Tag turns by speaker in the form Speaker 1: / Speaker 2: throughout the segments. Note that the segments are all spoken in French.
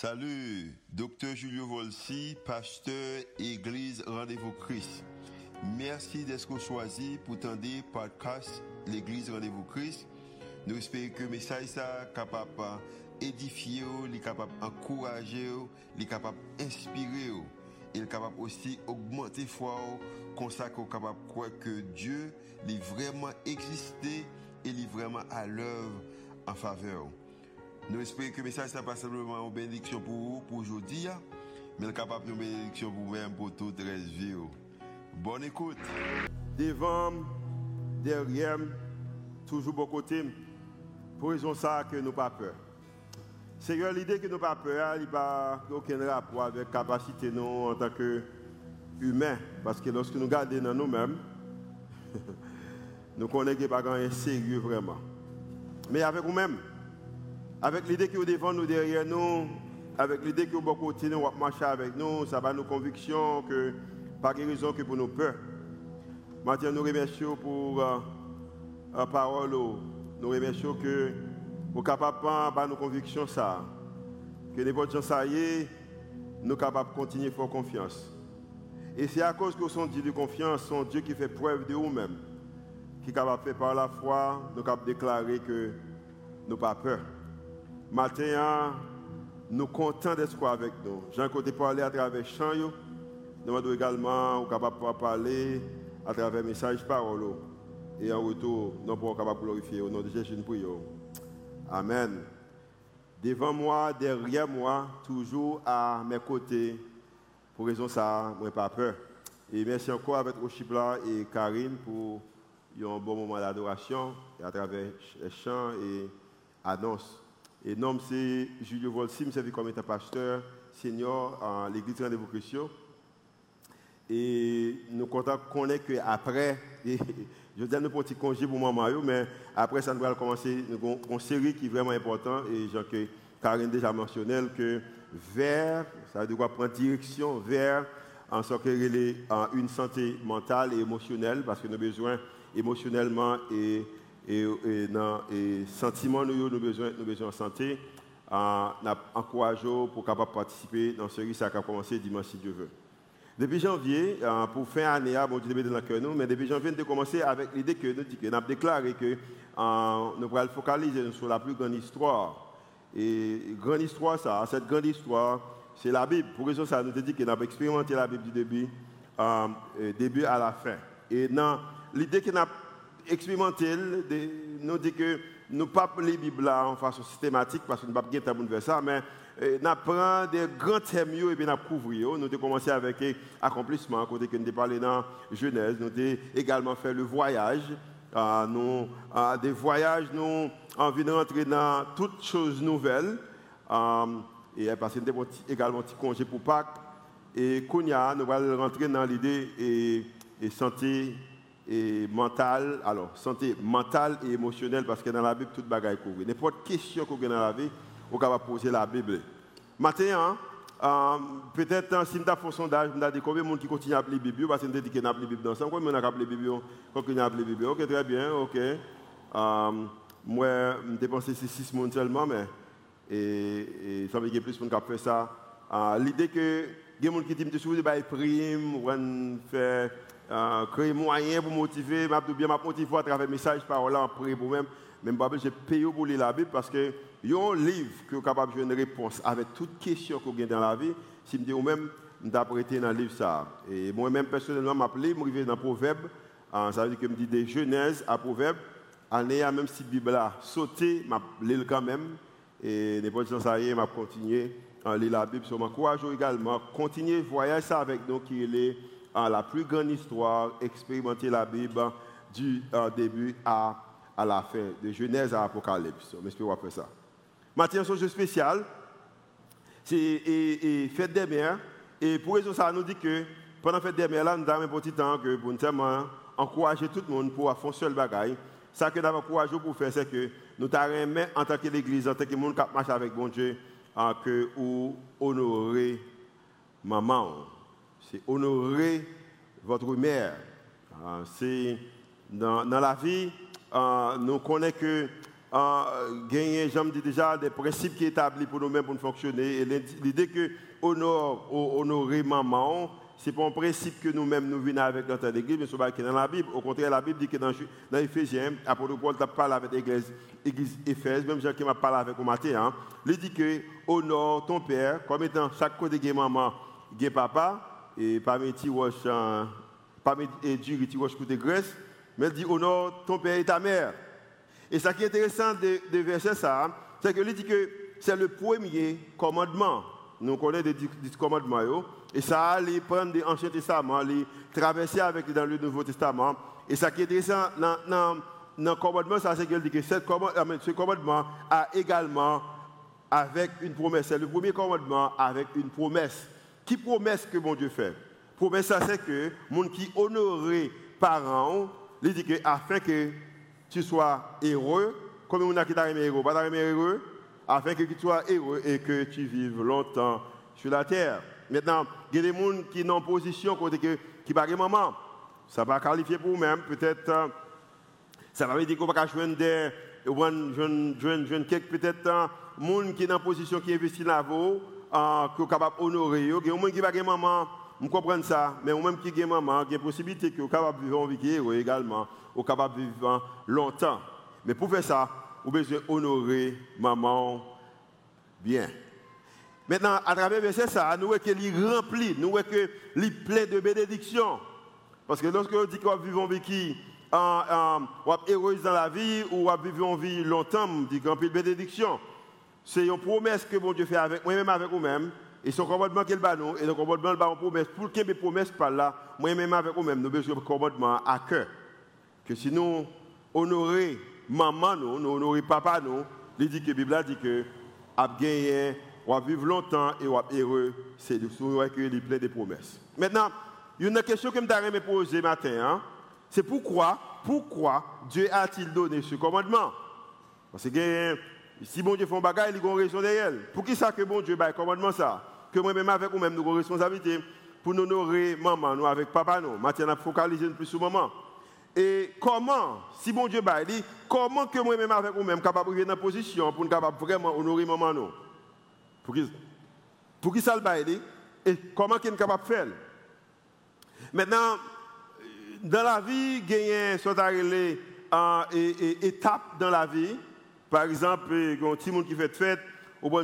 Speaker 1: Salut, docteur Julio Volsi, pasteur Église Rendez-vous Christ. Merci d'être choisi pour tendre podcast l'Église Rendez-vous Christ. Nous espérons que le message est capable d'édifier, capable d'encourager, d'inspirer. Il est capable aussi d'augmenter foi, qu'on capable de croire que Dieu est vraiment existé et est vraiment à l'œuvre en faveur. Nous espérons que le message n'est pas simplement une bénédiction pour vous, pour aujourd'hui, mais capable de bénédiction pour vous-même, pour toute la vie. Bonne écoute.
Speaker 2: Devant, derrière, toujours bon côté, pour raison ça que nous pas peur. C'est l'idée que nous pas peur, il n'y a aucun rapport avec la capacité nous en tant qu'humains. Parce que lorsque nous regardons dans nous-mêmes, nous connaissons pas grand sérieux vraiment. Mais avec nous-mêmes, avec l'idée que vous devant nous derrière nous, avec l'idée que vous côté nous marcher avec nous, ça va nos convictions que pas de que pour nos peurs. Maintenant, nous remercions pour euh, la parole, nous remercions que vous capables de nos convictions ça, que n'importe gens ça y est, nous capables de continuer à faire confiance. Et c'est à cause que son Dieu de confiance, son Dieu qui fait preuve de vous-même, qui est capable de faire par la foi, nous sommes capables de déclarer que nous n'avons pas peur. Matin, nous contents d'être avec nous. Jean côté parler à travers chant, nous demandons également capable de parler à travers message parole. Et en retour, nous sommes capables de glorifier au nom de Jésus, nous. Amen. Devant moi, derrière moi, toujours à mes côtés. Pour raison ça, moi pas peur. Et merci encore avec Oshipla et Karine pour un bon moment d'adoration à travers les chants et annonces. Et nom c'est Julio Volsi, je suis comme étant pasteur senior à l'église de vous Et nous comptons connaître qu'après, je dis nous un petit congé pour maman, mais après ça, nous allons commencer une, série qui est vraiment importante. Et Jean que Karine déjà mentionné que vers, ça veut dire prendre direction vers en sorte une santé mentale et émotionnelle, parce que nous avons besoin émotionnellement et et, et, et sentiments nous avons besoin, nous besoin de santé, euh, encourageons pour capable participer dans ce risque qui a commencé dimanche si Dieu veut. Depuis janvier, euh, pour fin année, ah, bon Dieu dans le nous, mais depuis janvier, nous avons commencé avec l'idée que nous, avons déclaré que euh, nous allons focaliser sur la plus grande histoire. Et grande histoire, ça, cette grande histoire, c'est la Bible. Pour raison ça, nous avons dit que nous avons expérimenté la Bible du début, euh, début à la fin. Et l'idée que nous avons expérimenté, nous dit que nous ne pas la Bible en façon systématique parce que nous ne pouvons pas faire ça, mais eh, nous prenons des grands thèmes et nous couvrons. Nous avons commencé avec accomplissement, côté que nous avons parlé dans Genèse, nous avons également fait le voyage. Euh, nous, euh, des voyages, nous envie de rentrer dans toutes choses nouvelles. Euh, et parce que nous avons également un petit congé pour Pâques. Et Kounia, nous allons rentrer dans l'idée et, et santé et mentale, alors santé mentale et émotionnelle, parce que dans la Bible, tout bagaille couvre. N'importe question qu'on a dans la vie, on va poser la Bible. Maintenant, euh, peut-être si nous avons fait un sondage, nous avons dit combien de monde qui continue à appeler la Bible, parce nous avons dit qu'on a appelé la Bible ensemble. Combien de monde a appelé la Bible? Combien de monde a appelé la Bible? Ok, très bien, ok. Euh, moi, je dépensé 6 personnes seulement, mais ça veut dire plus de monde qui fait ça. Euh, L'idée que il y a des gens qui disent que vous avez prime, ou faire euh, créer moyens pour motiver, m'a bien m'a motiver à travers message parole en prier pour même même j'ai payé pour lire la Bible parce que y a un livre qui est capable de une réponse avec toutes questions qu'on a dans la vie. Si je dis ou même d'aprêter dans le livre ça. Et moi-même personnellement m'a appelé, je dans Proverbe, euh, ça veut dire que me dit des Genèse à Proverbe, en ayant même si Bible a sauté, m'a lire quand même et n'importe quoi ça y m'a continué à lire la Bible. Je m'encourage également continuer voyager ça avec nous qui est la plus grande histoire, expérimenter la Bible du euh, début à, à la fin, de Genèse à Apocalypse. Mais je faire ça. Maintenant, un jeu spécial, c'est et, fête des mères. Et pour raison ça, nous dit que pendant fête des mères, nous avons un petit temps que pour nous encourager tout le monde pour faire seul bagaille. Ça que nous avons encouragé pour faire, c'est que nous avons en tant qu'Église, en tant que monde qui marche avec bon Dieu, que ou honorer maman c'est honorer votre mère. Euh, c'est dans, la vie, euh, nous connaissons que gagner, j'aime déjà, des principes qui sont établis pour nous-mêmes pour nous fonctionner. Et l'idée que honorer maman, ce n'est pas un principe que nous-mêmes nous venons avec notre église, mais ce n'est dans la Bible. Au contraire, la Bible dit que dans, dans Ephésiens, apôtre Paul a parlé avec l'église Éphèse, même Jean qui m'a parlé avec au matin, hein, il dit que honore ton père, comme étant chaque côté de maman, de papa, et parmi les hein, parmi les durs, les côté Grèce, mais il dit honore ton père et ta mère. Et ce qui est intéressant de, de verset ça, c'est que dit que c'est le premier commandement. Nous connaissons des, des commandements. Et ça, allait prendre l'Ancien Testament, les traverser avec dans le Nouveau Testament. Et ça qui est intéressant dans, le commandement, c'est qu'il dit que ce commandement a également avec une promesse. C'est le premier commandement avec une promesse. Qui promesse que mon Dieu fait? Promesse, ça c'est que monde qui honorait parents, il dit que afin que tu sois heureux, comme on a qui t'a heureux, pas heureux, afin que tu sois heureux et que tu vives longtemps sur la terre. Maintenant, il y a des gens qui sont en position qui pas maman. Ça va qualifier pour vous-même. Peut-être, euh, ça va dire qu'on va joindre des peut-être des gens qui sont en position qui investit dans vous, euh, qui sont capables d'honorer. Il y a des gens qui maman. Je comprends ça, mais même qui a maman, il y a possibilité que vous capable de vivre en vie également, vous capable de vivre longtemps. Mais pour faire ça, vous avez besoin d'honorer maman bien. Maintenant, à travers verset ça, nous voyons qu'il est rempli, nous voyons qu'il est plein de bénédictions. Parce que lorsque on dit qu'on vit en vie qui est dans la vie ou on vit en vie longtemps, on dit qu'on a de bénédictions. C'est une promesse que bon Dieu fait avec moi-même, avec vous-même. Et son commandement qu'il bat nous, et le commandement bat une promesse. Pour qu'il y ait des promesses par là, moi-même avec vous-même, nous avons besoin de commandement à cœur. Que si nous honorons maman, nous, nous honorons papa, nous, il dit que la Bible dit que a gagné on va vivre longtemps et on va heureux. C'est vrai qu'il est plein de promesses. Maintenant, il y a une question que je me poser ce matin. Hein? C'est pourquoi, pourquoi Dieu a-t-il donné ce commandement? Parce que si bon Dieu fait un bagage, il y a une raison derrière. Pour qui ça que bon Dieu un commandement ça? Que moi-même avec vous-même, nous avons une responsabilité pour nous honorer maman, nous avec papa, nous. Maintenant, focalisé plus sur maman. Et comment, si bon Dieu dit, comment que moi-même avec vous-même capable de dans une position pour nous capable vraiment honorer maman nous? Pour qui, pour qui ça le bail et comment qu'il est capable de faire? Maintenant, dans la vie, il y a une étape dans la vie. Par exemple, il y a monde qui fait fête,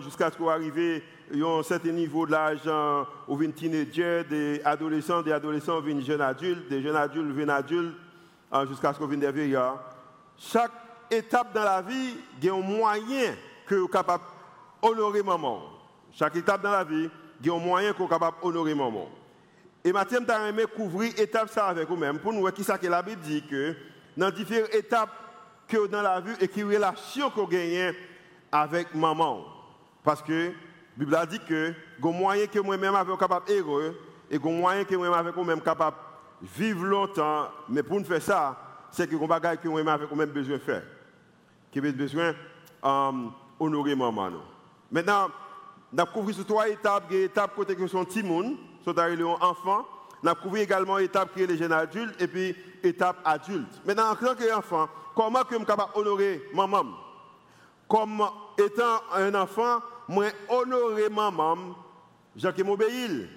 Speaker 2: jusqu'à ce qu'on arrive à un certain niveau de l'âge, où viennent teenagers, des adolescents, des adolescents viennent jeunes adultes, des jeunes adultes viennent adultes, jusqu'à ce qu'on vienne des vieillards. Chaque étape dans la vie, il y a un moyen que vous capable d'honorer maman. Chaque étape dans la vie, il y a un moyen qu'on capable d'honorer maman. Et maintenant, je aimé couvrir étape ça avec vous-même pour nous voir qui ça que la Bible dit que dans différentes étapes que dans la vie et qui relation qu'on gagne avec maman. Parce que la Bible a dit que un moyen que moi-même avec capable heureux et moyen que moi-même avec vous-même capable vivre longtemps. Mais pour nous faire ça, c'est que y a un bagage que moi-même avec vous-même besoin de faire. Qui a besoin d'honorer um, maman. Maintenant, nous avons couvert trois étapes. L'étape côté que sont Timoun, sont arrivés enfants. Nous avons couvert également l'étape qui est les jeunes adultes et puis l'étape adulte. Maintenant, en tant qu'enfant, comment je suis capable d'honorer maman? Comme étant un enfant, moi honorer maman, j'ai que m'obéir.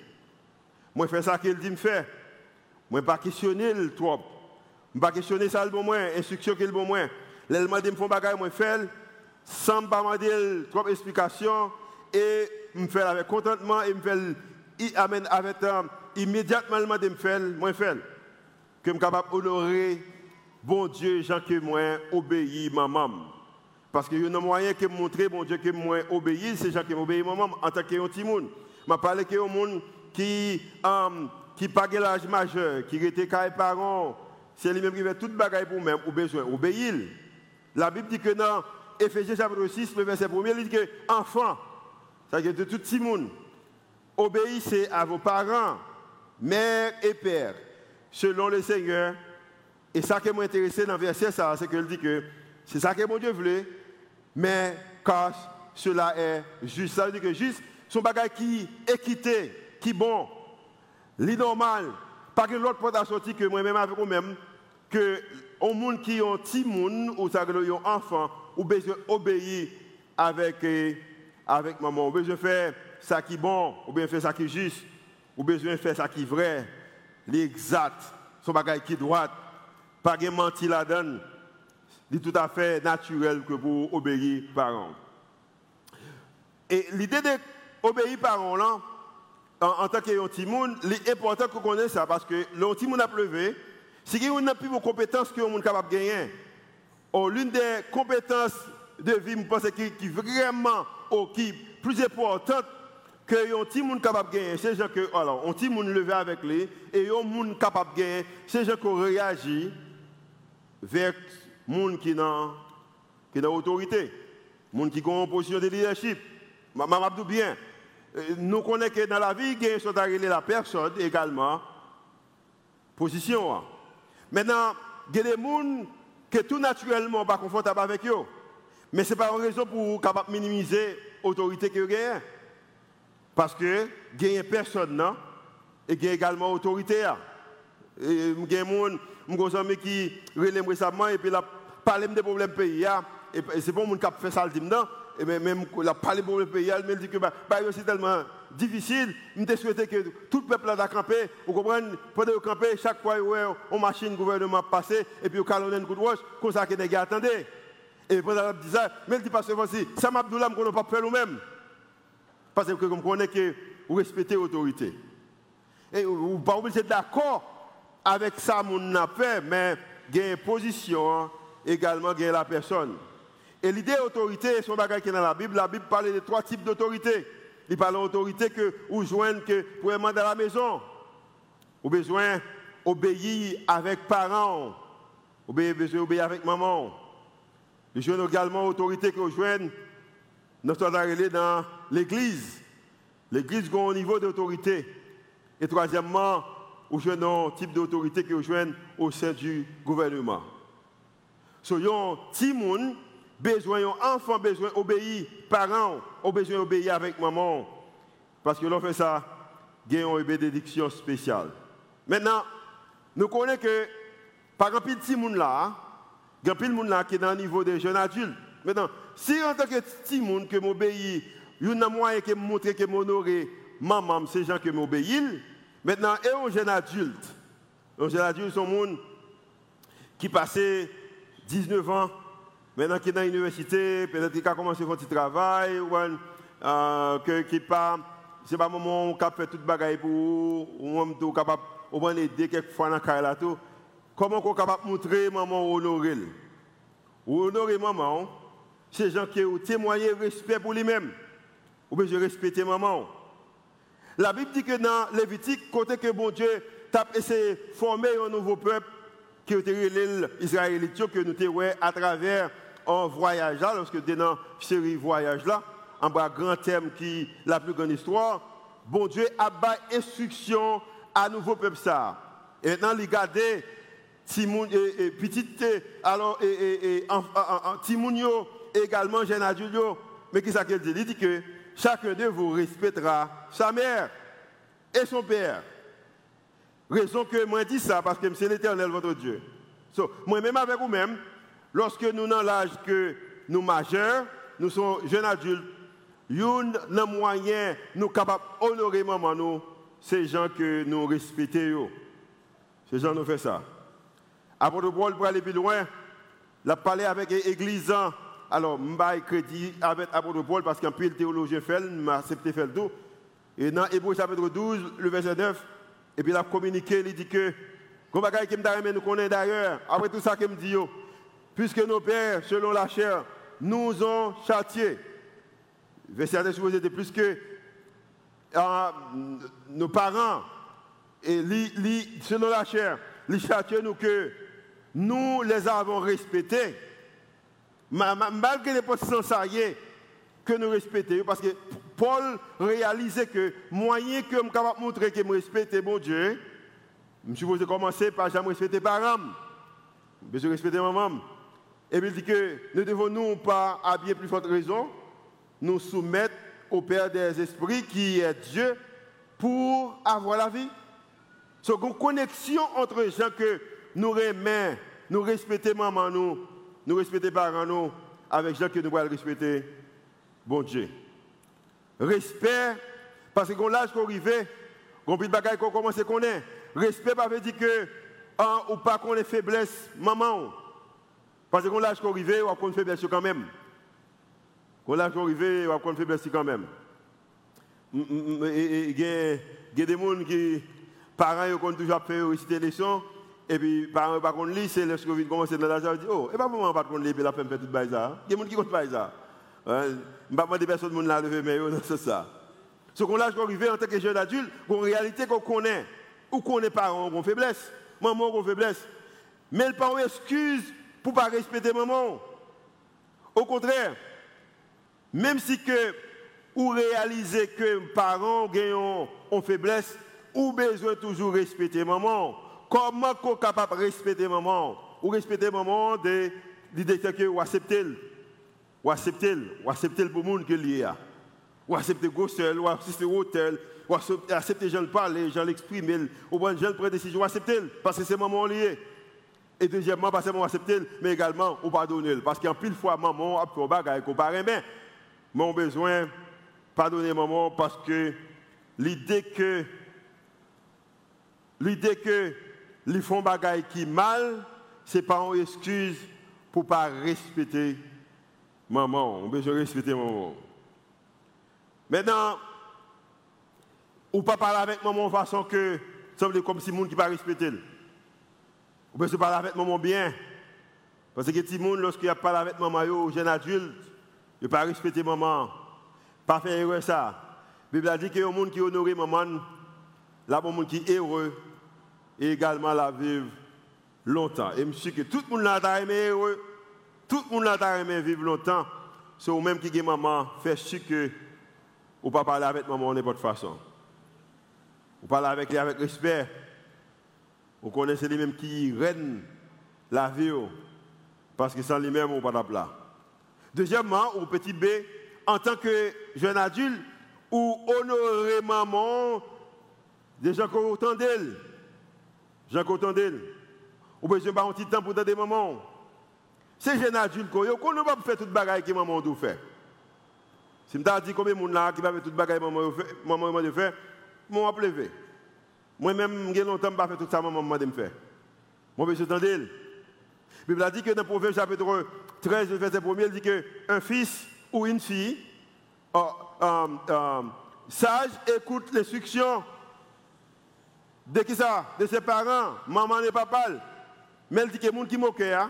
Speaker 2: Moi fais ça qu'il dit me faire. Moi pas questionner le trop. Je pas questionner ça le bon moins, instruction qu'il bon moins. L'élément de me faire bagaille moi faire sans pas demander trop explication et me faire avec contentement et me faire amène avec euh, immédiatement de me faire moi faire que me capable honorer bon Dieu Jean que moi obéis maman. Parce que y a un moyen que montrer bon Dieu que moi obéis c'est Jean qui m'obéit maman en tant que petit monde. M'a parlé que un monde qui um, qui pas l'âge majeur qui était caille parents c'est lui-même qui fait toute bagaille pour même ou besoin obéir la Bible dit que dans Éphésiens chapitre 6 le verset 1 il dit que enfant c'est-à-dire de tout le monde, obéissez à vos parents, mère et père, selon le Seigneur. Et ça qui m'a intéressé dans le verset, c'est qu'il dit que c'est ça que mon Dieu voulait, mais car cela est juste. Ça veut dire que juste, son bagage qui est équité, qui est bon, l'inormal, pas que l'autre porte à sortir que moi-même avec vous-même, que au monde qui ont petit monde ou ça ont enfant ou besoin obéir avec, euh, avec maman. Ou besoin faire ça qui est bon, ou bien faire ça qui est juste, ou besoin faire ça qui est vrai, l'exact, son bagage qui est droit, pas de mentir la donne. C'est tout à fait naturel que pour obéir parents. Et l'idée d'obéir parents là, en, tant que petit monde, est important qu'on connaisse ça parce que le petit monde a pleuvé, si on n'a plus de compétences que on est capable de gagner. Oh, l'une des compétences de vie, je pense, qui, qui vraiment, oh, plus importante que un petit monde capable de gagner, c'est gens que, alors, un petit monde levé avec lui, et un monde capable de gagner, c'est gens qui réagit vers qui n'a qui a autorité, monde qui a une position de leadership. Je dis bien, euh, nous connaissons que dans la vie, il y a la personne également, position. Maintenant, il y a des gens qui tout naturellement pas confortable avec eux. Mais ce n'est pas une raison pour minimiser l'autorité que vous. Parce que il y a personne et il y également l'autorité. Il y a des gens qui relèvent récemment et puis la parlé des problèmes pays. Et c'est monde qui a fait ça le non. Et même la parlé des problèmes pays, il me dit que bah, bah c'est tellement difficile. Je souhaité que tout le peuple a campé. Vous comprenez? Pendant que camper, chaque fois, on machine gouvernement passer et puis on calonne un coup de roche, comme ça que les gars attendaient. Et pendant que je ça, mais il dit pas voici, ça m'a dit qu'on n'a pas fait nous-mêmes. Parce que vous connaissez que vous respectez l'autorité. Et vous pas obligé d'accord avec ça, mon a fait, mais il y a une position hein, également, il y la personne. Et l'idée d'autorité, c'est un bagage qui est dans la Bible. La Bible parle de trois types d'autorité. Il parle d'autorité que vous joignez que pour dans la maison. Vous besoin d'obéir avec parents. Vous besoin d'obéir avec maman. Vous joignez également l'autorité que vous joignez dans l'église. L'église a un niveau d'autorité. Et troisièmement, vous joignez un type d'autorité que vous joignez au sein du gouvernement. Soyons Timoun besoin, enfant besoin d'obéir, parents ont besoin d'obéir avec maman. Parce que l'on fait ça, a une bénédiction spéciale. Maintenant, nous connaissons que, par exemple, petit monde là, il y a de monde là qui est dans niveau des jeunes adultes. Maintenant, si en tant que petit monde que m'obéis, il y a un moyen qui montre que m'honorer maman, c'est gens qui m'obéissent. Maintenant, et un jeune adulte. Un jeune adulte, c'est un monde qui passait 19 ans Maintenant qu'il est dans l'université, peut-être qu'il a commencé à faire du travail, ou euh, que, qui pas, c'est pas le moment où on fait toute bagaille pour ou on capable ou aider quelquefois dans la tout. Comment on est capable de montrer maman honorer honorer maman, c'est gens qui ont témoigné respect pour lui-même. Ou bien je respecte maman. La Bible dit que dans Lévitique, côté que bon Dieu t'a essayé de former un nouveau peuple qui était l'île israélite que nous avons à travers en voyage là, lorsque dans série voyage là, en bas grand thème qui la plus grande histoire, bon Dieu a bas instruction à nouveau peuple ça. Et maintenant, regardez, Timoun, et, et, alors, et, Timounio, également jeune mais qui ça qu'il dit? Il dit que chacun de vous respectera sa mère et son père. Raison que moi dis ça, parce que c'est l'éternel votre Dieu. Moi-même avec vous-même, Lorsque nous, dans l'âge que nous majeurs, nous sommes jeunes adultes, un moyen nous capables d'honorer maman nous, gens que nous respectons. Ces gens nous font ça. Apôtre Paul, pour aller plus loin, il a avec l'Église. Alors, je crédit avec Apôtre Paul parce qu'un peu le théologien fait, m'a accepté faire tout. Et dans Hébreu chapitre 12, le verset 9, et puis il a communiqué, il dit que, comme qui me nous connaît d'ailleurs, après tout ça qu'il me dit, puisque nos pères, selon la chair, nous ont châtiés. Verset de plus que euh, nos parents, et selon la chair, les châtiés nous que nous les avons respectés. Malgré les positions que nous respectons, parce que Paul réalisait que moyen que je capable de montrer que je respecte mon Dieu, je suis supposé commencer par jamais respecter parents. Je respecter maman. Et puis il dit que ne devons-nous pas, à bien plus forte raison, nous soumettre au Père des esprits qui est Dieu pour avoir la vie. C'est une connexion entre les gens que nous aimons, nous respectons maman, nous, nous respectons parents, nous, avec gens que nous allons respecter, bon Dieu. Respect, parce qu'on l'âge qu'on arrive, qu'on peut bagaille qu'on commence à connaître. Respect, ça veut dire que, un, ou pas qu'on ait faiblesse, maman. Parce qu'on l'âge qu'on arrive, on a une faiblesse quand même. Qu'on l'âge qu'on arrive, on a une faiblesse quand même. Il y a des gens qui, parents, ont toujours fait réciter les leçons. Et puis, par par contre, c'est lorsque vous commencez dans la salle, dit, oh, et pas pour pas contre puis la femme fait tout ça. Il y a des gens qui comptent ça. Je ne pas des personnes qui ont levé, mais c'est ça. Ce qu'on l'a arrivé en tant que jeune adulte, en réalité qu'on connaît, ou qu'on est parents, qu'on faiblesse, maman qu'on faiblesse. Mais le parent excuse pour ne pas respecter maman. Au contraire, même si que ou réalisez que parents ont faiblesse, ou besoin toujours respecter maman. Comment qu'on capable de respecter maman Ou respecter maman de, de que ou accepter ou accepter ou accepter pour le monde que lié ou accepter gossel ou accepter hôtel ou accepter les gens parler les gens l'exprimer ou les gens prendre décision accepter parce que c'est maman lié. Et deuxièmement parce que maman accepter mais également ou pardonner parce qu'en pile fois maman a fait bagaille qu'on pas mais mon besoin pardonner maman parce que l'idée que l'idée que les font bagaille qui mal, c'est pas une excuse pour pas respecter maman. On besoin respecter maman. Maintenant, ou pas parler avec maman de façon que semble comme si monde qui pas respecter. On peut parler avec maman bien. Parce que gens, lorsqu'il a parlé avec maman, un jeune adulte, il ne pas respecter maman. Pas faire ça. La Bible a dit qu'il y a un monde qui honore maman, là, un monde qui est heureux, et également la vivre longtemps. Et je suis que tout le monde a aimé heureux, tout le monde a aimé vivre longtemps. C'est vous même qui est maman, fait sûr que vous ne pas parler avec maman de n'importe façon. Vous parlez avec lui avec respect. Vous connaissez les mêmes qui règnent la vie. Parce que sans lui-même, on ne pas. Deuxièmement, au petit B, en tant que jeune adulte, ou honorer maman, déjà qu'on autant d'elle. Jean Cotandel, ou besoin de un petit temps pour des mamans. C'est jeune adulte, qu'on ne pas faire toute bagaille que maman doit faire. Si je dit combien de monde là qui va faire toute bagaille que maman maman doit faire, moi je lever. Moi-même, j'ai longtemps pas fait tout ça maman m'a faire. Moi besoin d'entendre. La Bible dit que dans le Proverbe chapitre 13, verset 1 il dit qu'un fils ou une fille euh, euh, euh, sage écoute l'instruction de qui ça? De ses parents, maman et papa. Mais elle dit que les gens qui moquent, hein,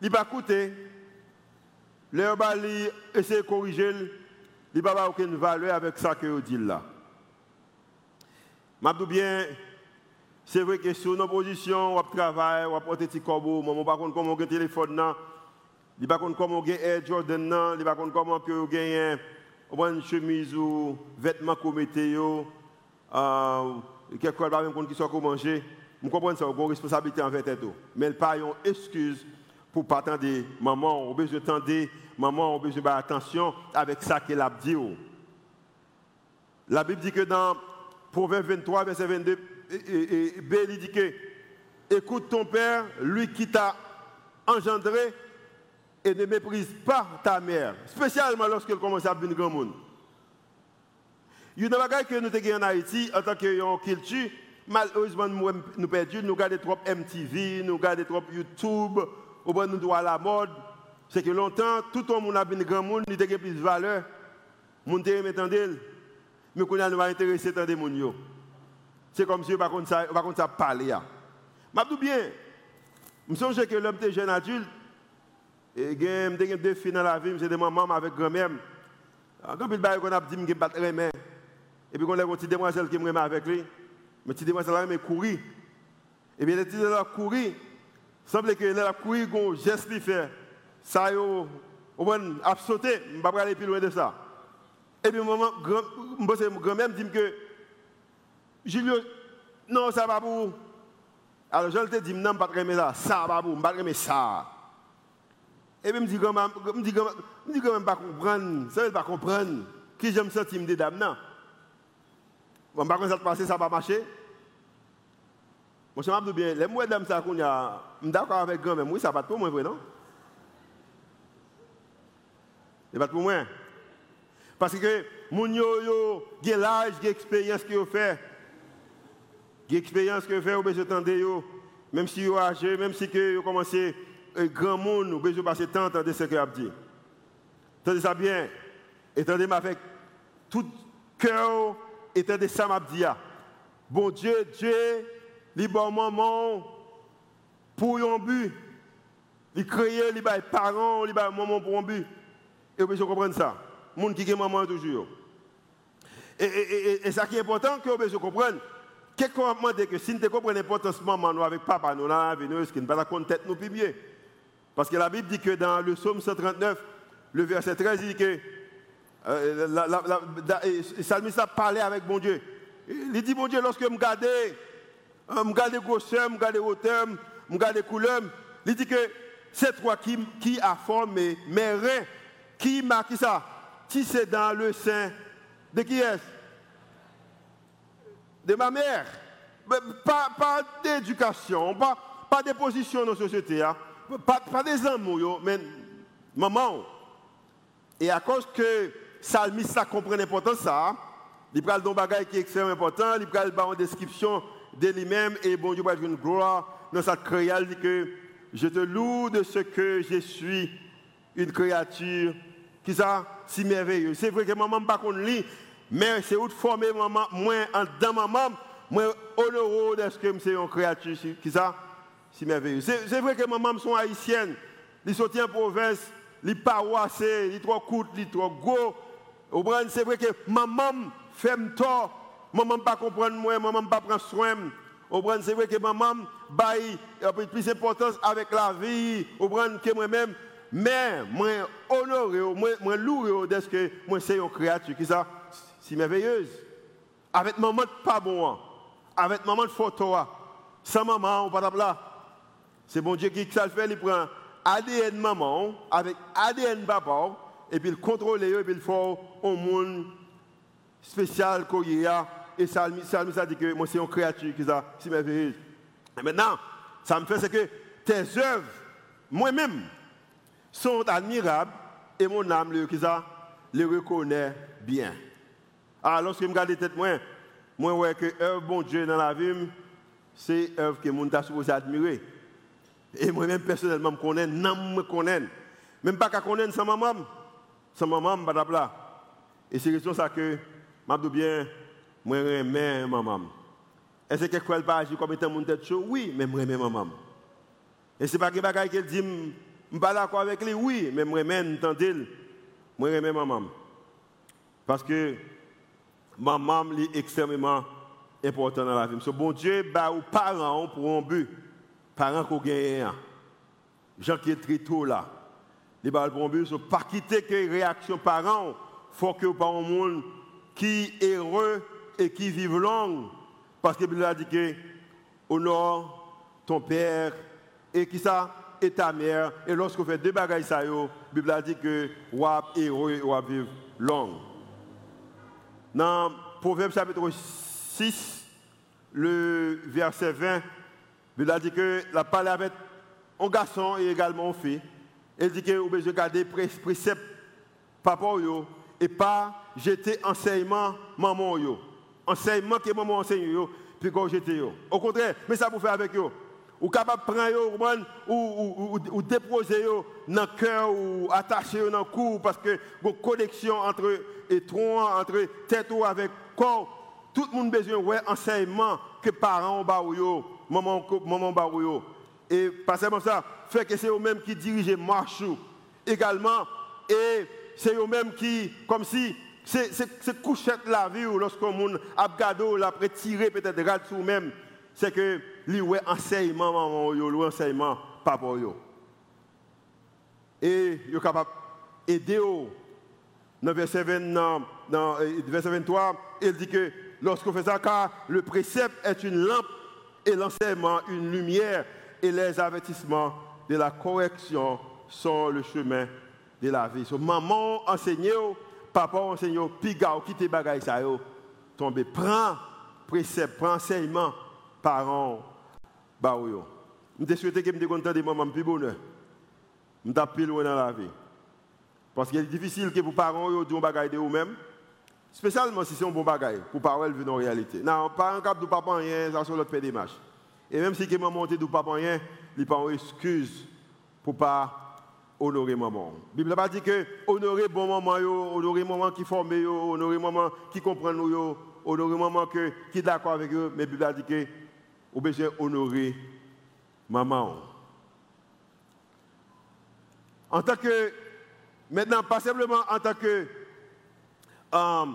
Speaker 2: il va écouter. Leur bali essayer de corriger, il va pas aucune valeur avec ça que vous dites là. Je bien, c'est vrai que sur nos positions, on travaille, on porter des corbeaux, maman pas comment on a téléphone là, il pas comment on a Air Jordan là, il pas comment on gagne une chemise ou vêtements qu'on quelqu'un va même qui soit manger, je comprends ça, une responsabilité envers tête. Mais il pas une excuse pour pas attendre maman, on besoin d'attendre maman, on besoin d'attention avec ça qu'elle a dit. La Bible dit que dans Proverbe 23, verset 22, et, B, dit que écoute ton père, lui qui t'a engendré, et ne méprise pas ta mère, spécialement lorsqu'elle commence à venir grand monde. Il y a des choses que nous avons en Haïti en tant que culture. Malheureusement, nous perdons, nous regardons trop MTV, nous regardons trop YouTube, nous doit à la mode. C'est que longtemps, tout le monde a un grand monde, il a plus de valeur. Te aime tendel, mais qu'on nous va intéresser tant de gens. C'est comme si on ne ça, pas parler. Je dis bien, je songe que l'homme était jeune adulte, et a deux filles dans la vie, c'est des mamans avec grand-mère. Quand il y a des gens qui me battent et puis, on a une petite demoiselle qui me avec lui. Mais petite demoiselle m'a couru. Et bien, la petite demoiselle a couru. Semble que a couru, un geste qu'il fait. Ça, il a sauté. Je ne vais pas aller plus loin de ça. Et puis, maman, grand-mère me dit que Julio, non, ça va pour. Alors, je te dis, non, je ne vais pas aimer ça. Ça va pour, je ne vais pas aimer ça. Et puis, je me dis, grand-mère, je dis, grand-mère, pas comprendre. Ça ne veut pas comprendre. Qui j'aime sentir me dame, non. Bon, par contre, ça passe, ça va marcher. Moi, je me bien, les mots d'âme, ça, a, je suis d'accord avec grand-mère, oui, ça va pour moi, non? N'est pas pour moi. Parce que mon yo yo, gen l'âge, gen expérience que vous fait. Gen expérience que vous fait, vous besoin. Même si vous âgé, même si vous commencez un grand monde, vous besoin passer temps ce que vous dit. Ça bien? Entendez-moi avec tout cœur, entendez ça m'a. Bon Dieu, Dieu, il bon maman pour un but. Il crée, il les parents, il bon maman pour un but. Et vous besoin comprendre ça. Monde qui est maman toujours. Et, et, et, ça qui est important que vous comprendre. Qu'est-ce qu'on demande que si nous comprenons l'importance de maman nous avec papa nous nous, ce qui ne pas la tête nous plus. Parce que la Bible dit que dans le psaume 139, le verset 13, il dit que euh, la, la, le psalmiste a parlé avec mon Dieu. Il dit, mon Dieu, lorsque je regarde, je regarde grosseur, je regarde hauteur, je regarde couleur, il dit que c'est toi qui, qui a formé mes reins, qui m'a qui ça? Si c'est dans le sein de qui est-ce? De ma mère. Pas, pas d'éducation, pas, pas de position dans la société, hein. pas, pas des amours, mais maman. Et à cause que Salmiste ça comprend l'importance ça, il prend un bagage qui est extrêmement important, il prend une description de lui-même et bon Dieu va une gloire dans sa création, dit que je te loue de ce que je suis une créature qui ça si merveilleuse. C'est vrai que maman pas qu'on lit, mais c'est où former maman moins dans maman, moins honoreux de ce que c'est une créature qui ça si merveilleuse. C'est vrai que maman sont haïtiennes, ils sont en province les paroissés, les trois coûtent, les trois gros. C'est vrai que maman fait tort, maman pas comprendre moi, maman pas soin. C'est vrai que maman baille plus d'importance avec la vie, que moi-même. Mais moi honoré, moi, moi lourd de ce que moi c'est une créature qui ça si merveilleuse. Avec maman pas bon, avec maman photo, sans maman on pas là. C'est bon Dieu qui ça le fait, il prend ADN maman avec ADN papa, et puis il contrôle et puis faut un monde spécial qu'il y a. Et ça, ça nous a dit que moi, c'est une créature qui est merveilleuse. Et maintenant, ça me fait c'est que tes œuvres, moi-même, sont admirables et mon âme, le, qui ça, les reconnaît bien. Alors, lorsque je regarde tête, moi, moi, vois que œuvre bon Dieu dans la vie, c'est œuvre que mon t'a supposé admirer. Et moi-même, personnellement, je connais, non, je connais. Même pas qu'à connaître sans maman. Sans maman, je ne pas Et c'est question ça que, je dis bien, moi, je maman. Est-ce que quelqu'un pas agir comme étant mon tête chaud? Oui, mais moi, maman. Et c'est pas que quelqu'un qui dit, je pas d'accord avec lui? Oui, mais moi, je entendez Moi, maman. Parce que maman est extrêmement important dans la vie. Ce bon Dieu, bah, aux parents pour un but parents qui ont gagné. Jean qui est très tôt là. Les balles pour ne pas quitter que réaction parents. Faut que pas un monde qui est heureux et qui vive long. Parce que la Bible a dit que honore ton père et qui ça? Et ta mère. Et lorsqu'on fait deux bagages ça, la Bible a dit que wap heureux et wap vivre long. Dans Proverbe chapitre 6, le verset 20, il a dit que la parole avec un garçon et également une fille. Elle dit que vous devez garder précepte papa et pas jeter enseignement maman yo. Enseignement que maman enseigne yo puis quand jeter yo. Au contraire, mais ça vous faire avec yo. Ou capable de prendre yo ou, ou, déposer dans le cœur ou attacher dans le cou parce que une connexion entre tronc entre tête ou avec corps. Tout le monde a besoin ouais enseignement que parents ont maman, maman. Et pas seulement ça, fait que c'est eux-mêmes qui dirigent Marchou également. Et c'est eux-mêmes qui, comme si, c'est couchette la vie ou lorsqu'on monde a gado, l'a tiré peut-être rat sur même, c'est que lui ouais enseignement maman yo, lui enseignement papa yo. Et est capable d'aider dans verset, 20, dans, dans verset 23, il dit que lorsqu'on fait ça, car le précepte est une lampe et l'enseignement une lumière et les avertissements de la correction sont le chemin de la vie. So, maman enseigne, papa enseigne, piga, quitte bagay ça yo, tombe, prends précepte, prends enseignement, parents, bah yo. Souhaite que me content de maman plus bonheur. Suis plus loin dans la vie. Parce qu'il est difficile que vos parents disent un bagage de vous-même, spécialement si c'est un bon bagage, pour parler venir en réalité. Non, un cap de papa rien, ça sur le fait des marches. Et même si maman monté de papa rien, il pas excuse pour pas honorer maman. La Bible pas dit que honorer bon maman honorer maman qui forme honorer maman qui comprend nous honorer maman qui est d'accord avec eux, mais la Bible a dit que vous besoin honorer maman. En tant que maintenant pas simplement en tant que euh,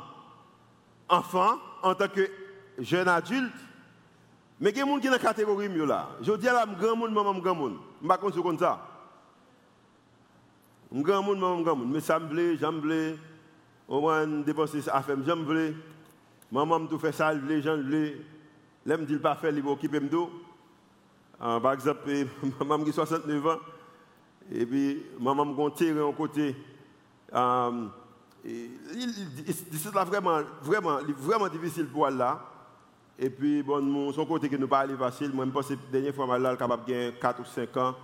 Speaker 2: enfant, en tant que jeune adulte, mais il y a des gens qui sont dans la catégorie. Je dis à la grand monde, maman, grand monde. Je ne sais pas comme ça. Grand monde, maman, grand monde. Mais ça me plaît, j'aime plaît. Au moins, dépenser ça à faire, j'aime plaît. Maman me fait ça, les gens le Là, me dit pas faire, il va occuper euh, Par exemple, maman qui a 69 ans. Et puis, maman me tiré en côté. Euh, c'est vraiment, vraiment, vraiment difficile pour là. Et puis, bon, son côté qui nous pas aller facile, moi, je pense que la dernière fois, je suis capable de gagner 4 ou 5 ans.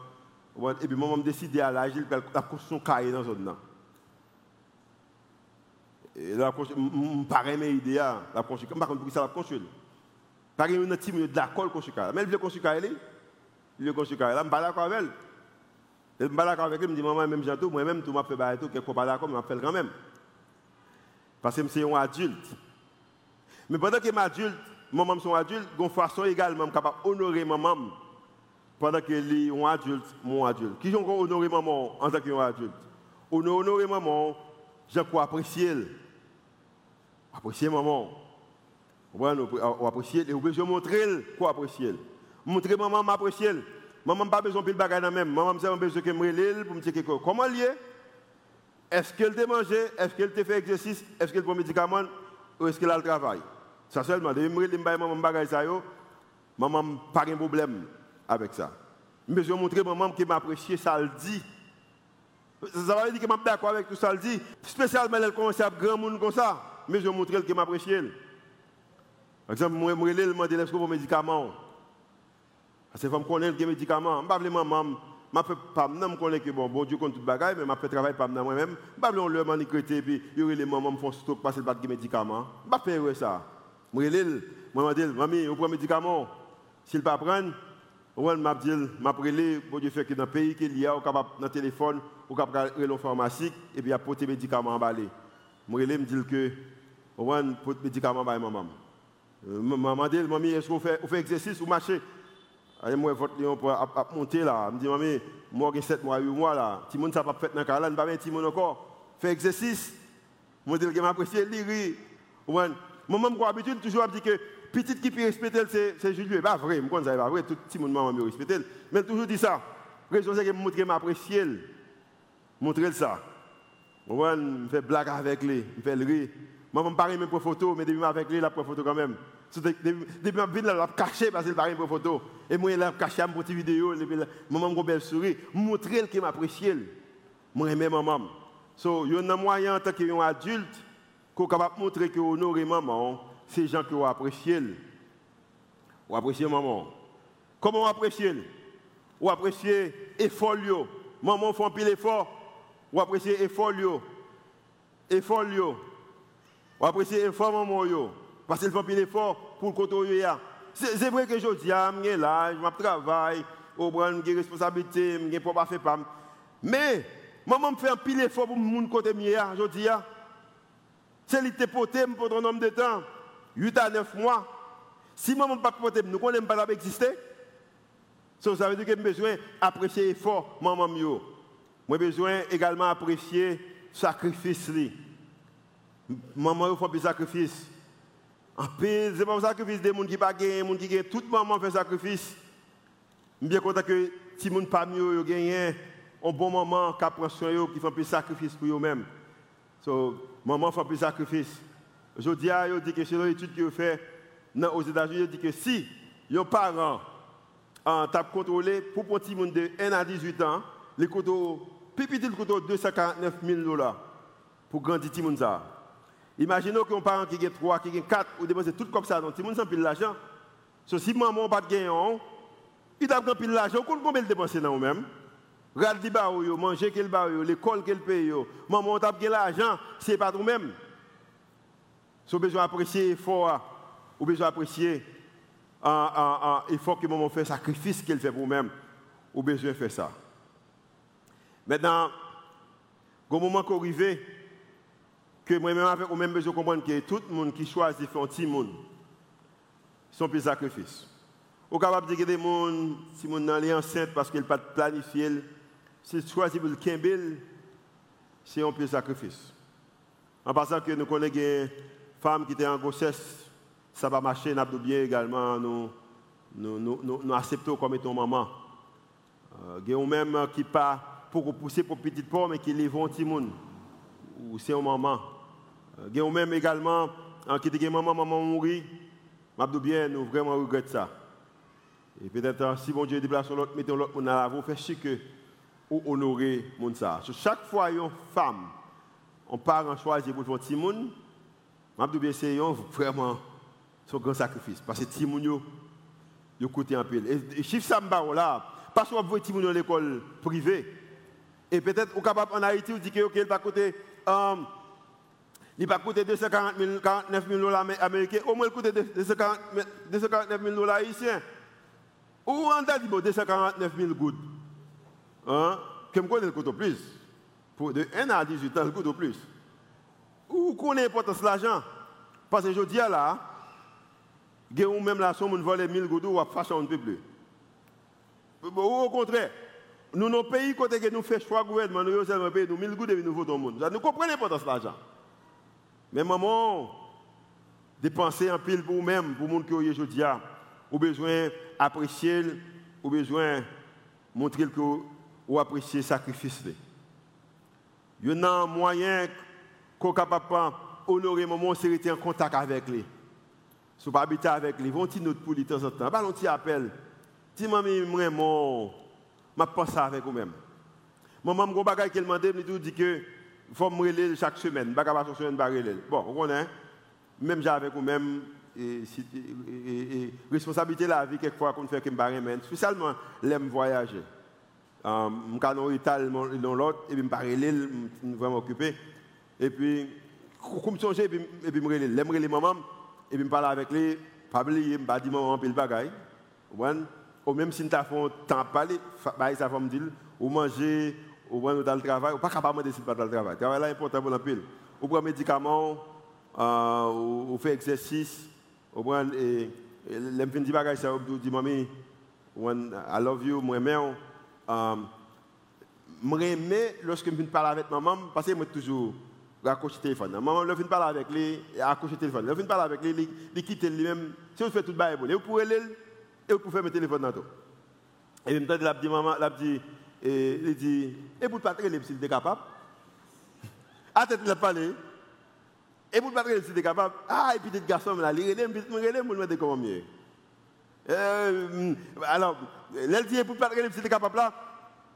Speaker 2: Et puis, moi, je décidé à l'âge, de construire son cahier dans zone là. Et là, je ne pas mes idées, la construction. Par contre, pour ça, la construire. Par exemple, une team d'accord construire. Mais elle veut construire cahier, il veut construire cahier. Là, je ne suis pas avec elle. Je ne suis pas avec elle, je me dis, maman, même j'entends, moi-même, tout m'a fait bailler tout, quelque pas d'accord, je fait quand même. Parce que c'est un adulte. Mais pendant que je suis adulte, maman sont adultes, de façon également capable d'honorer maman pendant que les sont adultes, mon adulte. Qui ont honoré maman en tant qu'adulte Honorer maman, je crois apprécier. Apprécier maman. On apprécier et on besoin montrer quoi apprécier. Montrer maman m'apprécier. Maman pas besoin de bagage dans même. Maman a besoin que me pour me dire. Comment lié Est-ce qu'elle t'a mangé? Est-ce qu'elle t'a fait exercice? Est-ce qu'elle prend médicament? Ou est-ce qu'elle a le travail? Ça seulement, de me dire maman bagay ça maman pas de problème avec ça. Mais je montrer maman qui m'apprécie ça le dit. Ça veut dire que je suis d'accord avec tout ça le dit. Spécialement elle commence à grand monde comme ça, mais je montrer qu'elle m'apprécie. Par exemple, moi je lui demander est-ce que vous médicaments Parce que je connais les médicaments, je ne sais pas maman je ne pas me connaître que bon, bon Dieu compte tout bagaille, mais je fais travail pas moi-même. Je ne sais pas le manicrété, puis il y aurait les mamans qui font stock parce qu'ils pas de médicaments. Je ne pas ça. Je dis, moi, je mamie, vous prenez médicament. S'il ne pas prendre, je dit, m'a prélé, pour Dieu faire que dans le pays qu'il y a, capable dans le téléphone, ou capable aller en pharmacie, et puis apporter médicaments emballés. Je me dit que, on va porter médicaments emballés, maman. Maman dit, mamie, est-ce que vous faites exercice ou marchez? Et moi, votre lion pour monter là. Je me dis, mamie, moi, j'ai 7 mois, 8 mois là. Si monde ça pas fait dans le cas là, je ne pas petit monde encore. Fais exercice. Je dis, je m'apprécie, lire. Moi, j'ai l'habitude toujours dire que petit qui peut respecter, c'est Julien. Pas vrai, je ne pas vrai, tout le monde m'a respecté. Mais toujours dit ça. La raison, c'est que je montre m'apprécier. Montrer ça. Je fais blague avec lui, je fais rire. Moi, je ne pas pour photo, mais depuis avec lui, il a pris photo quand même. Depuis que je là, caché parce qu'il parle pour photo. Et moi, il a caché pour une vidéo. Maman, je belle souris. Montrer qu'il m'apprécie. Moi, j'aime maman. So, il y a un moyen en tant qu'adulte qu'on capable montrer que honorer maman, c'est gens qui ont apprécié. Ou apprécier maman. Comment on apprécie Ou apprécier l'effort. Maman fait un pile effort. Ou apprécier l'effort. Effort. Ou apprécier l'effort maman. Parce qu'il fait un pile effort pour le côté C'est vrai que je dis, ah, je suis là, je travaille, je prends une responsabilité, je ne peux pas faire pas. Mais, maman fait un pile effort pour mon côté je dis, ah, c'est l'été poté pendant un nombre de temps, 8 à 9 mois. Si maman pas poté, nous ne pas exister. So, ça veut dire que j'ai besoin d'apprécier l'effort, maman. J'ai besoin également d'apprécier le sacrifice. Maman, il faut un sacrifice. En plus, c'est pas un sacrifice des gens qui pas gagné, des gens qui gagnent. Toute maman fait sacrifice. Je suis bien content que si les gens pas mieux gagnent un bon moment qui prend soin qui font un sacrifice pour eux-mêmes. So, maman fait plus de sacrifice. Je dis à eux, que selon l'étude qu'ils ont fait aux États-Unis, ils dit que si les parents ont contrôlé pour un petit monde de 1 à 18 ans, les coûtent, petit le coûte 249 000 dollars pour grandir petit monde ça. Imaginez qu'un parent qui a 3, qui a 4, ou dépenser tout comme ça, donc petit monde sans pile l'argent. So, si maman n'a pas de gain, il a pile l'argent, combien il dépenser dans vous-même Rad di ba yo, manger quel ba l'école qu'elle paye yo. Maman, on tape l'argent, c'est pas nous-mêmes. Si besoin d'apprécier l'effort, vous besoin d'apprécier l'effort que maman fait, sacrifice qu'elle fait pour vous-même, vous besoin de faire ça. Maintenant, au moment qu'on arrive, que moi-même avec vous même besoin comprendre que tout le monde qui choisit faire un petit monde, sont plus sacrifices. Vous capable de dire que des gens, si mon est enceinte parce qu'elle pas planifié, c'est choisi pour le Kimbel, c'est un peu sacrifice. En passant que nous connaissons des femmes qui étaient en grossesse, ça va marcher, nous bien également, nous, nous, nous, nous, acceptons comme étant maman. Euh, il y a même qui pas pour pousser pour petite pomme mais qui livrent un petit monde. Ou c'est une maman. Euh, il y a même également euh, qui dit maman, maman mourir. Je bien, nous vraiment regrettons ça. Et peut-être si bon Dieu déplace l'autre, mettez l'autre monde à la vous chier que ou honorer mon ça. chaque fois une femme, on part en choisir pour faire petit monde, je bien c'est vraiment son grand sacrifice parce que petit monde yo yo coûte un peu. Et chiffre ça me là, parce vous voyez petit dans l'école privée. Et peut-être au capable en Haïti vous dit que OK, il il va coûter 249 000 dollars américains, au moins il coûte 249 000 dollars haïtiens. Ou on a dit 249 000 gouttes. Hein? Que me connaît le coûte plus? Pour de 1 à 18 ans, le coûte plus. Ou connaît l'importance de l'argent. Parce que je dis là, ou même la somme, on vole 1000 gouttes, ou à un peu plus. Ou au contraire, nous, nos pays, côté que nous faisons choix gouvernement, nous sommes pays, nous 1000 gouttes et nous votons le monde. Nous comprenons l'importance de l'argent. Mais maman, dépenser un pile pour vous-même, pour le monde qui est aujourd'hui, ou besoin d'apprécier, ou besoin montrer que vous appréciez le sacrifice. Il y a un moyen qu'on capable d'honorer maman, c'est rester en contact avec lui. Si pas habiter avec lui, vont note pour de temps en temps? Pas un petit appel. Vraiment, pense avec vous-même. Maman, bagage qu'elle m'a dit, que faut me relayer chaque semaine. Pas chaque semaine, Bon, vous connaissez. Même j'ai avec vous-même, et, responsabilité la vie, quelquefois, qu'on fait que spécialement, voyager. Je suis Italie, dans l'autre, et puis je me je suis. Et puis, je et puis je me. L'aime relayer maman, et puis je parle avec lui, je me le bagaille. Ou même si tu as fait parler, ça me dire, ou manger, ou dans le travail, ou pas capable de dans le travail. Important pour. Ou prendre médicaments, euh, ou, exercice, ou et ça ou I love you, moi aime. Euh, moi aime lorsque je parler avec maman parce que moi toujours raccrocher le téléphone. Maman, je viens parler avec lui, accrocher le téléphone. Je viens parler avec lui, il quitte lui-même. Si on fait tout le bail, vous pouvez aller et vous pouvez faire le téléphone dans tout. Et même temps, la dit maman, la dit il dit, et pour le patron, il est capable? À tête, il a parlé. Et pour le patron, il est capable? Ah, et puis, petit garçon, là, il est il me il me demander comment mieux. Euh, alors, dit, pour patron, il est capable là,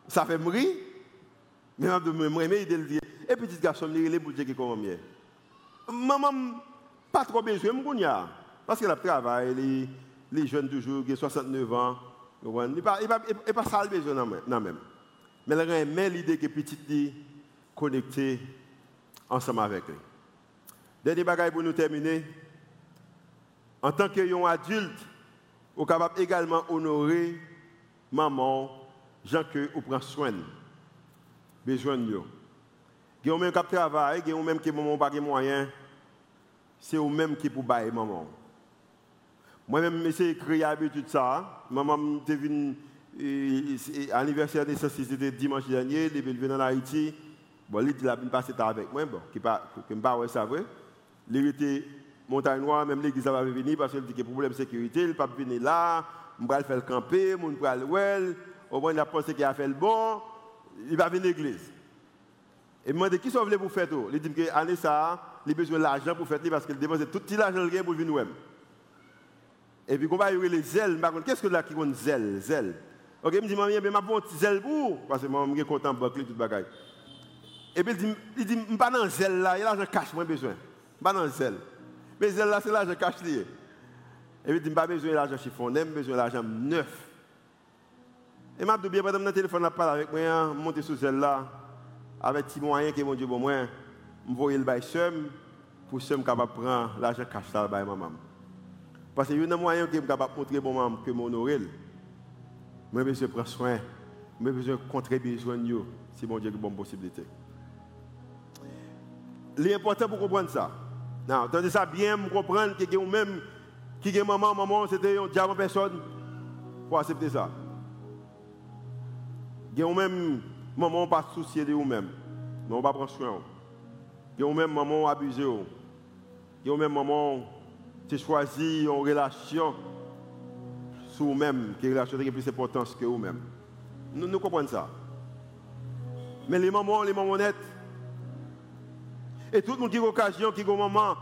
Speaker 2: ça fait mourir. Mais je me il dit, et petit garçon, il est pour dire mieux. Maman, pas trop besoin, je Parce qu'elle a travaillé, les jeunes toujours, qui ont 69 ans. Il pas, il pas ça le besoin même. Mais elle a l'idée que petit connecté ensemble avec lui. Dernier bagage pour nous terminer. En tant qu'adulte, vous capable également honorer maman, gens que vous prenez soin. Besoin de nous. Il y a même qui travaille, il y a même qui maman pas de moyens. C'est eux même qui pour bailler maman. Moi-même, j'ai créé l'habitude de ça. Maman est venue L'anniversaire de ça, c'était dimanche dernier, est venu en Haïti. Bon, il a passé avec moi, bon, qui pas que pas ouais ça vrai. Il était montagne noire, même l'église va venir parce qu'il dit que problème de sécurité, il pas venir là, on va faire le camper, on va le well, au moins il a pensé qu'il a fait le bon, il va venir l'église. Et me dit qui sont venus pour faire tout? Il dit que année ça, il a besoin d'argent pour faire parce qu'il dépense tout l'argent pour venir Et puis, on va y les zèles. Qu'est-ce que là qui compte zèle Zèle? Ok, il me dit, maman, vais un petit zèle pour? Parce que moi, je suis content de boucler tout le bagage. Et puis il dit, il dit, je ne suis pas dans le zèle là, il y a l'argent cash, moi besoin. Je ne pas dans le zèle. Mais zèle là, c'est l'argent cash lié. Et puis je n'ai pas besoin de l'argent chiffon, je besoin de l'argent neuf. Et m'a dit bien pendant le téléphone a parlé avec moi, hein, monter sous celle là avec petit moyen que mon Dieu bon moi, m'envoyer le bail seum pour seum capable prendre l'argent cash ça bail maman. Parce que y a un moyen qui est capable montrer bon maman que mon honoré. Moi besoin prendre soin, moi besoin contribuer besoin yo si mon Dieu a une bonne possibilité. L'important pour comprendre ça. Non, attendez ça bien, pour comprendre que même qui est maman, maman, c'était un diable personne pour accepter ça. Il a même maman pas soucier de vous-même. Mais on va prendre soin. Il a même maman abusé. Il a même maman qui choisi une relation sur vous-même, qui est une relation qui a plus d'importance que vous-même. Nous, comprenons ça. Mais les mamans, les mamans nettes, et tout le monde qui a l'occasion, qui a maman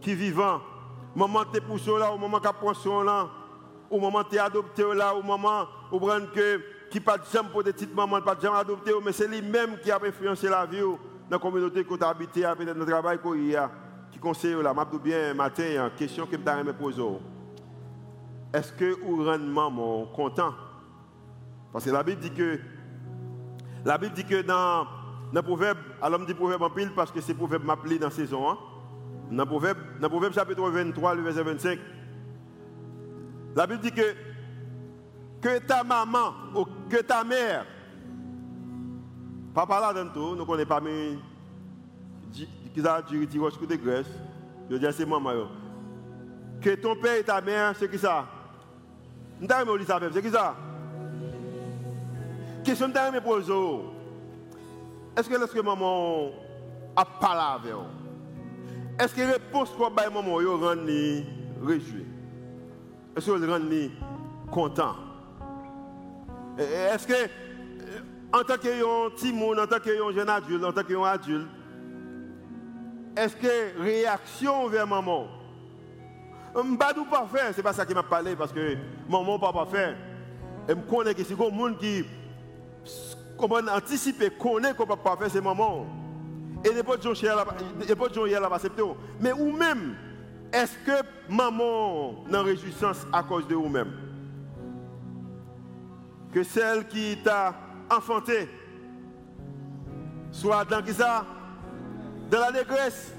Speaker 2: qui vivant, maman t'es poussé là, au moment qu'à prend là, au moment t'es adopté là, moment où prend que qui pas de jambe pour des petites mamans, pas de jambe adopté, mais c'est lui-même qui a influencé la vie dans la communauté que tu habité, dans le travail qu'il y a, qui conseille là, m'a bien matin, question que je me poser. Est-ce que vous rendez maman content? Parce que la Bible dit que la Bible dit que dans dans proverbe, alors me dit proverbe en pile parce que c'est proverbe m'appelé dans saison 1. Dans proverbe, dans proverbe chapitre 23, le verset 25. La Bible dit que que ta maman ou que ta mère, papa là dans tout, nous connaissons pas mais qui a du de Grèce, je dis c'est maman. Que ton père et ta mère, c'est qui ça? Nous avons ça c'est qui ça? Question que me poser. Est-ce que lorsque maman a parlé avec vous, est-ce que la réponse qu'on a maman, vous rend réjoui? Est-ce que vous rend content? Est-ce que, en tant que petit monde, en tant que jeune adulte, en tant que adulte, est-ce que réaction vers maman? Ne pas faire, ce n'est pas ça qui m'a parlé, parce que maman peut pas faire. Et connais que c'est un monde qui comment anticiper, connaît qu'on ne peut pas faire ces moments. Et les potes là accepter. Mais ou même, est-ce que maman n'a réjouissance à cause de vous-même? Que celle qui t'a enfanté soit dans qui ça? Dans la l'allégresse.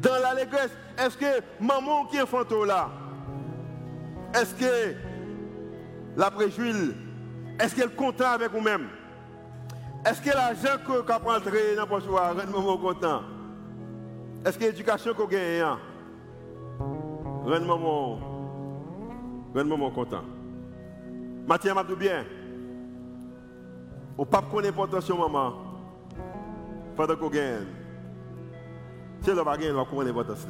Speaker 2: Dans la l'allégresse. Est-ce que maman qui enfante là? Est-ce que la préjouille, est-ce qu'elle compte avec vous-même? Est-ce que l'argent que vous avez entré dans votre rend maman content? Est-ce que l'éducation que vous gagnez rend maman, rend maman content? Mathieu m'a bien? Au pape connaît l'importance de maman? Pendant qu'on gagne. Si le bagage, on comprend l'importance.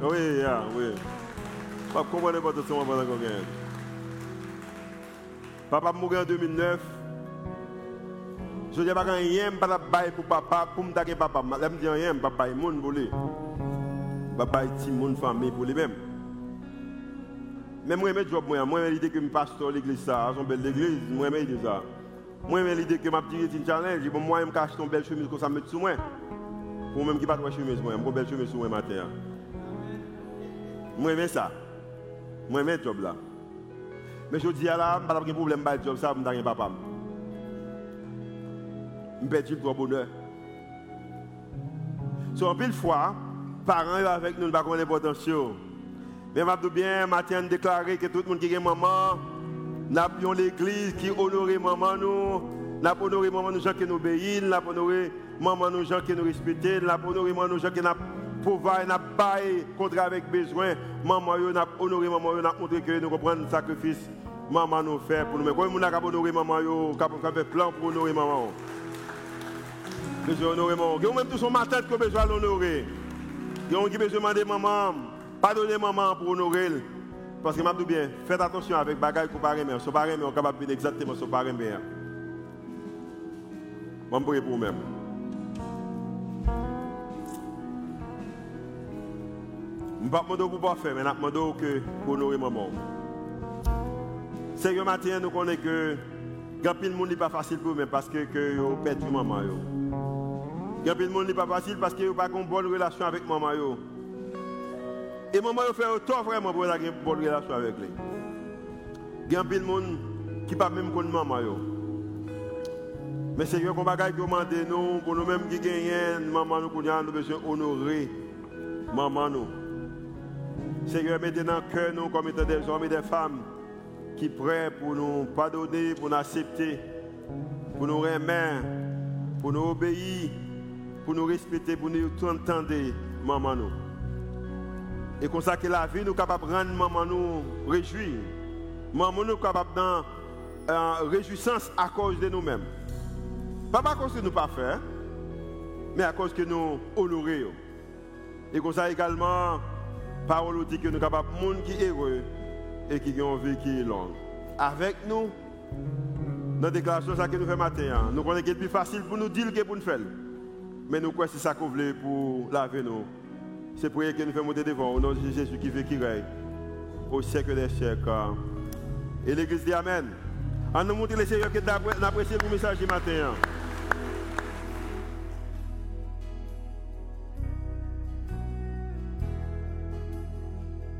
Speaker 2: Oui, oui. Pape comprend l'importance de maman pendant qu'on gagne. Papa mourir en 2009. Je dis pas rien pas bail pour papa pour me taquer papa. Je me dis rien pas bail monde pour lui. Pas bail petit monde famille pour lui même. Mais moi mes job moi moi l'idée que me pasteur l'église ça, son belle l'église, moi mes idée ça. Moi même l'idée que m'a petit une challenge, bon moi me cache ton belle chemise comme ça mettre sur moi. Pour même qui pas de chemise moi, une belle chemise sur moi matin. Moi aimé ça. Moi aimé job là. Mais je dis là, pas de problème pas job ça, me taquer papa. Je perds le grand bonheur. So, en pile fois, parents avec nous, ne pas l'importance. Mais je bien, matin, déclarer que tout le monde qui est maman, nous avons l'église qui honore maman nous, nous avons honoré maman nous gens qui nous obéissent, nous avons honoré maman nous gens qui nous respectent, nous avons honoré maman nous gens qui nous pouvoir, nous baillé contre avec besoin. Maman, nous avons honoré maman, nous avons montré que nous comprenons le sacrifice maman nous fait pour nous. Mais comment nous avons honoré maman, nous avons fait plan pour honorer maman besoin d'honorer y a même tout son matin qui a besoin d'honorer. Qui besoin de demander maman, pardonnez maman pour honorer. Parce que je dis bien, faites attention avec bagages que vous mais Ce pareil, mais on capable de exactement ce pareil. Je vais pour vous-même. Je ne vais pas demander faire, mais je vais demander pour honorer maman. Que matin, nous connaissons que quand le monde n'est pas facile pour vous, parce que vous perdez maman. Il y a de monde n'est pas facile parce qu'il n'y a pas une bonne relation avec maman. Et maman fait tort vraiment pour avoir une bonne relation avec lui. Il y a de monde qui pas même connaître maman. Mais Seigneur, qu'on bagaille demande nous, pour nous-mêmes qui gagnons, maman nous, nous avons besoin d'honorer maman nous. Seigneur, mettez dans le nous comme des hommes et des femmes qui prêts pour nous pardonner, pour nous accepter, pour nous remettre, pour nous obéir, pour nous respecter, pour nous entendre, maman nous. Et comme ça que la vie nous capable de rendre maman nous réjouir. Maman nous capable dans euh, réjouissance à cause de nous-mêmes. Pas à cause que nous pas faire, mais à cause que nous honorons. Et comme ça également, parole dit que nous sommes capables de monde qui est heureux et qui a une vie qui est longue. Avec nous, dans la déclaration que nous faisons matin, hein, nous connaissons que c'est plus facile pour nous dire que pour nous faire. Mais nous croyons que c'est ça qu'on veut pour laver nous. C'est pour que nous faisons monter devant au nom de Jésus qui veut qui règne au siècle des siècles. Et l'Église dit Amen. On nous montre le Seigneur que nous apprécié le message du matin.